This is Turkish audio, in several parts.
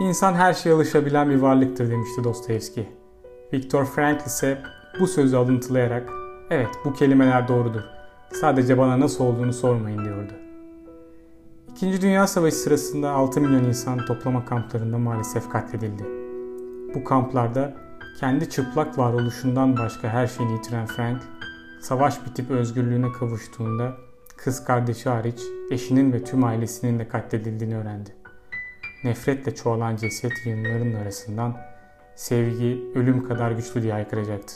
İnsan her şeye alışabilen bir varlıktır demişti Dostoyevski. Viktor Frankl ise bu sözü alıntılayarak evet bu kelimeler doğrudur. Sadece bana nasıl olduğunu sormayın diyordu. İkinci Dünya Savaşı sırasında 6 milyon insan toplama kamplarında maalesef katledildi. Bu kamplarda kendi çıplak varoluşundan başka her şeyini yitiren Frank, savaş bitip özgürlüğüne kavuştuğunda kız kardeşi hariç eşinin ve tüm ailesinin de katledildiğini öğrendi. Nefretle çoğalan ceset yığınların arasından sevgi ölüm kadar güçlü diye haykıracaktı.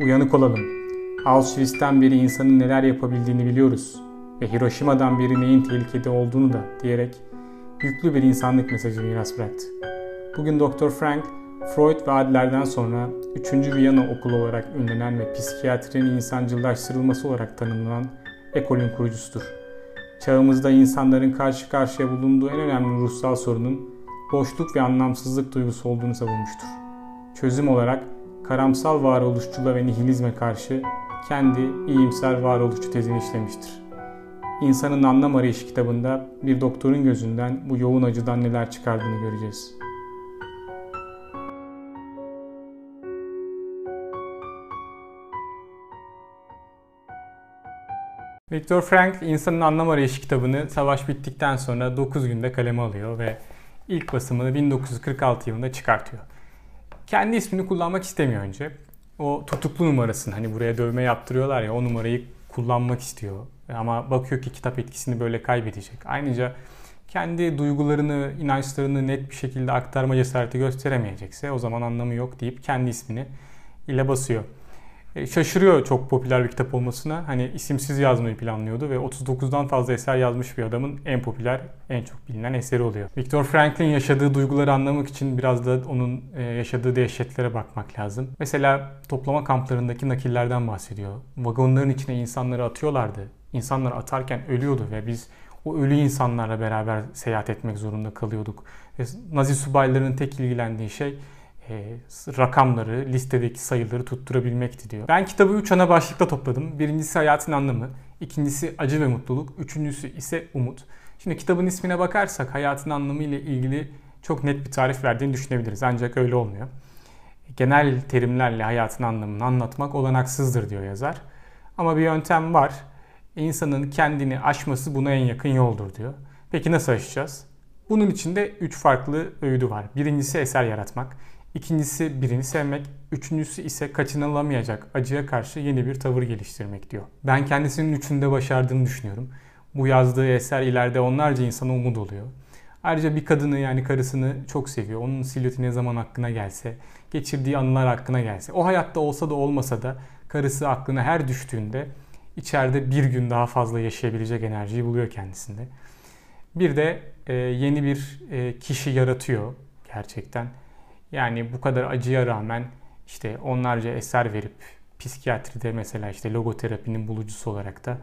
Uyanık olalım. Auschwitz'ten beri insanın neler yapabildiğini biliyoruz ve Hiroşima'dan beri neyin tehlikede olduğunu da diyerek yüklü bir insanlık mesajı miras bıraktı. Bugün Dr. Frank, Freud ve Adler'den sonra 3. Viyana okulu olarak ünlenen ve psikiyatrinin insancıllaştırılması olarak tanımlanan ekolün kurucusudur. Çağımızda insanların karşı karşıya bulunduğu en önemli ruhsal sorunun boşluk ve anlamsızlık duygusu olduğunu savunmuştur. Çözüm olarak karamsal varoluşçuluğa ve nihilizme karşı kendi iyimser varoluşçu tezini işlemiştir. İnsanın Anlam Arayışı kitabında bir doktorun gözünden bu yoğun acıdan neler çıkardığını göreceğiz. Viktor Frankl İnsanın Anlam Arayışı kitabını savaş bittikten sonra 9 günde kaleme alıyor ve ilk basımını 1946 yılında çıkartıyor. Kendi ismini kullanmak istemiyor önce. O tutuklu numarasını hani buraya dövme yaptırıyorlar ya o numarayı kullanmak istiyor. Ama bakıyor ki kitap etkisini böyle kaybedecek. Ayrıca kendi duygularını, inançlarını net bir şekilde aktarma cesareti gösteremeyecekse o zaman anlamı yok deyip kendi ismini ile basıyor. E, şaşırıyor çok popüler bir kitap olmasına. Hani isimsiz yazmayı planlıyordu ve 39'dan fazla eser yazmış bir adamın en popüler, en çok bilinen eseri oluyor. Viktor Frankl'in yaşadığı duyguları anlamak için biraz da onun e, yaşadığı dehşetlere bakmak lazım. Mesela toplama kamplarındaki nakillerden bahsediyor. Vagonların içine insanları atıyorlardı. İnsanları atarken ölüyordu ve biz o ölü insanlarla beraber seyahat etmek zorunda kalıyorduk. Nazi subaylarının tek ilgilendiği şey e, rakamları, listedeki sayıları tutturabilmekti diyor. Ben kitabı 3 ana başlıkta topladım. Birincisi hayatın anlamı, ikincisi acı ve mutluluk, üçüncüsü ise umut. Şimdi kitabın ismine bakarsak hayatın anlamı ile ilgili çok net bir tarif verdiğini düşünebiliriz. Ancak öyle olmuyor. Genel terimlerle hayatın anlamını anlatmak olanaksızdır diyor yazar. Ama bir yöntem var. İnsanın kendini aşması buna en yakın yoldur diyor. Peki nasıl aşacağız? Bunun içinde üç farklı öğüdü var. Birincisi eser yaratmak. İkincisi birini sevmek, üçüncüsü ise kaçınılamayacak acıya karşı yeni bir tavır geliştirmek diyor. Ben kendisinin üçünde başardığını düşünüyorum. Bu yazdığı eser ileride onlarca insana umut oluyor. Ayrıca bir kadını yani karısını çok seviyor. Onun silüeti ne zaman aklına gelse, geçirdiği anılar aklına gelse, o hayatta olsa da olmasa da karısı aklına her düştüğünde içeride bir gün daha fazla yaşayabilecek enerjiyi buluyor kendisinde. Bir de e, yeni bir e, kişi yaratıyor gerçekten yani bu kadar acıya rağmen işte onlarca eser verip psikiyatride mesela işte logoterapinin bulucusu olarak da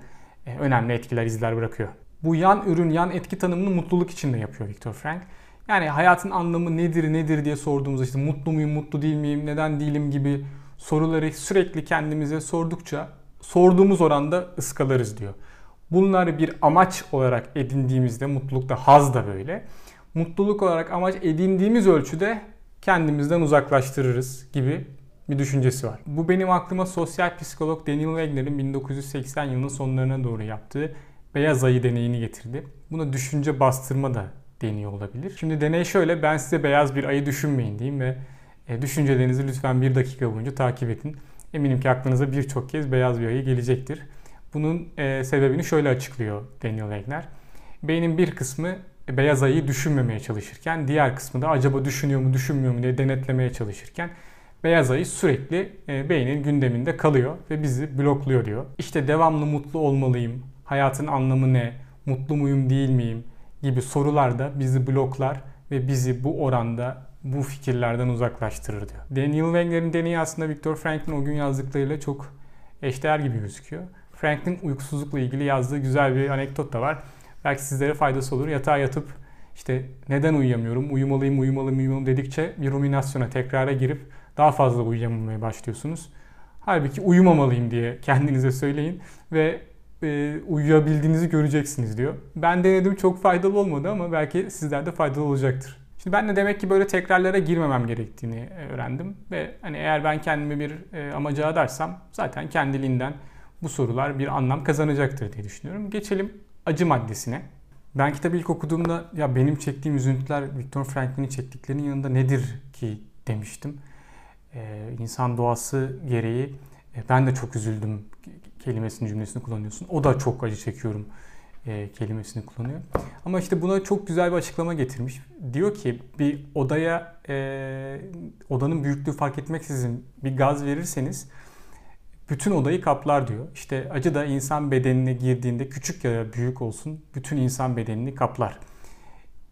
e, önemli etkiler, izler bırakıyor. Bu yan ürün, yan etki tanımını mutluluk için de yapıyor Viktor Frank. Yani hayatın anlamı nedir, nedir diye sorduğumuzda işte mutlu muyum, mutlu değil miyim, neden değilim gibi soruları sürekli kendimize sordukça sorduğumuz oranda ıskalarız diyor. Bunları bir amaç olarak edindiğimizde mutlulukta haz da böyle. Mutluluk olarak amaç edindiğimiz ölçüde kendimizden uzaklaştırırız gibi bir düşüncesi var. Bu benim aklıma sosyal psikolog Daniel Wegner'in 1980 yılının sonlarına doğru yaptığı beyaz ayı deneyini getirdi. Buna düşünce bastırma da deniyor olabilir. Şimdi deney şöyle ben size beyaz bir ayı düşünmeyin diyeyim ve e, düşüncelerinizi lütfen bir dakika boyunca takip edin. Eminim ki aklınıza birçok kez beyaz bir ayı gelecektir. Bunun e, sebebini şöyle açıklıyor Daniel Wegner. Beynin bir kısmı beyaz ayıyı düşünmemeye çalışırken diğer kısmı da acaba düşünüyor mu düşünmüyor mu diye denetlemeye çalışırken beyaz ayı sürekli e, beynin gündeminde kalıyor ve bizi blokluyor diyor. İşte devamlı mutlu olmalıyım, hayatın anlamı ne, mutlu muyum değil miyim gibi sorular da bizi bloklar ve bizi bu oranda bu fikirlerden uzaklaştırır diyor. Daniel Wegner'in deneyi aslında Viktor Frankl'in o gün yazdıklarıyla çok eşdeğer gibi gözüküyor. Franklin uykusuzlukla ilgili yazdığı güzel bir anekdot da var. Belki sizlere faydası olur. Yatağa yatıp işte neden uyuyamıyorum, uyumalıyım, uyumalıyım, uyumalıyım dedikçe bir ruminasyona, tekrara girip daha fazla uyuyamamaya başlıyorsunuz. Halbuki uyumamalıyım diye kendinize söyleyin ve e, uyuyabildiğinizi göreceksiniz diyor. Ben denedim çok faydalı olmadı ama belki sizlerde faydalı olacaktır. Şimdi ben de demek ki böyle tekrarlara girmemem gerektiğini e, öğrendim ve hani eğer ben kendimi bir e, amaca adarsam zaten kendiliğinden bu sorular bir anlam kazanacaktır diye düşünüyorum. Geçelim acı maddesine. Ben kitabı ilk okuduğumda ya benim çektiğim üzüntüler Viktor Frankl'in çektiklerinin yanında nedir ki demiştim. Ee, insan doğası gereği e, ben de çok üzüldüm kelimesini cümlesini kullanıyorsun. O da çok acı çekiyorum e, kelimesini kullanıyor. Ama işte buna çok güzel bir açıklama getirmiş. Diyor ki bir odaya e, odanın büyüklüğü fark etmeksizin bir gaz verirseniz bütün odayı kaplar diyor. İşte acı da insan bedenine girdiğinde küçük ya da büyük olsun bütün insan bedenini kaplar.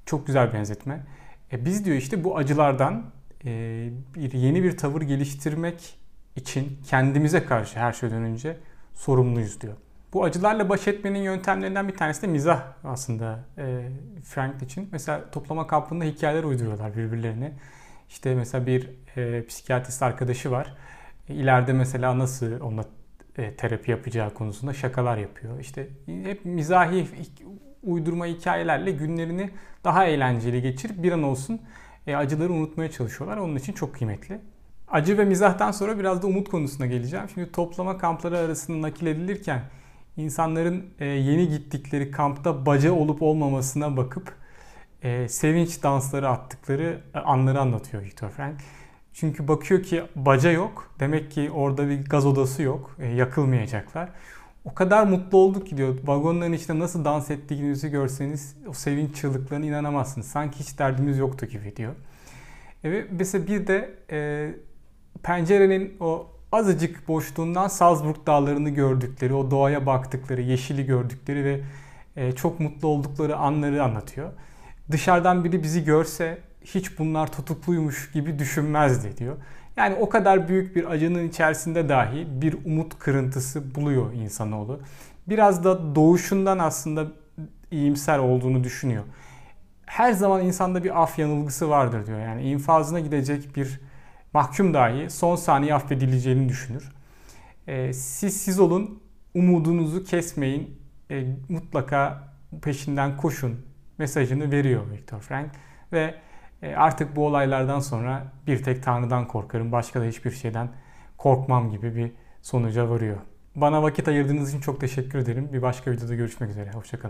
Çok güzel benzetme. E biz diyor işte bu acılardan e, bir yeni bir tavır geliştirmek için kendimize karşı her şeyden önce sorumluyuz diyor. Bu acılarla baş etmenin yöntemlerinden bir tanesi de mizah aslında e, Frank için. Mesela toplama kampında hikayeler uyduruyorlar birbirlerine. İşte mesela bir e, psikiyatrist arkadaşı var. E, ileride mesela nasıl onunla e, terapi yapacağı konusunda şakalar yapıyor. İşte hep mizahi uydurma hikayelerle günlerini daha eğlenceli geçirip bir an olsun e, acıları unutmaya çalışıyorlar. Onun için çok kıymetli. Acı ve mizahtan sonra biraz da umut konusuna geleceğim. Şimdi toplama kampları arasında nakil edilirken insanların e, yeni gittikleri kampta baca olup olmamasına bakıp e, sevinç dansları attıkları e, anları anlatıyor Viktor Frank. Çünkü bakıyor ki baca yok. Demek ki orada bir gaz odası yok. yakılmayacaklar. O kadar mutlu olduk ki diyor. Vagonların içinde nasıl dans ettiğinizi görseniz o sevinç çığlıklarına inanamazsınız. Sanki hiç derdimiz yoktu gibi diyor. Evet, mesela bir de e, pencerenin o azıcık boşluğundan Salzburg dağlarını gördükleri, o doğaya baktıkları, yeşili gördükleri ve e, çok mutlu oldukları anları anlatıyor. Dışarıdan biri bizi görse hiç bunlar tutukluymuş gibi düşünmezdi diyor. Yani o kadar büyük bir acının içerisinde dahi bir umut kırıntısı buluyor insanoğlu. Biraz da doğuşundan aslında iyimser olduğunu düşünüyor. Her zaman insanda bir af yanılgısı vardır diyor. Yani infazına gidecek bir mahkum dahi son saniye affedileceğini düşünür. E, siz siz olun, umudunuzu kesmeyin, e, mutlaka peşinden koşun mesajını veriyor Viktor Frank ve artık bu olaylardan sonra bir tek Tanrı'dan korkarım, başka da hiçbir şeyden korkmam gibi bir sonuca varıyor. Bana vakit ayırdığınız için çok teşekkür ederim. Bir başka videoda görüşmek üzere. Hoşçakalın.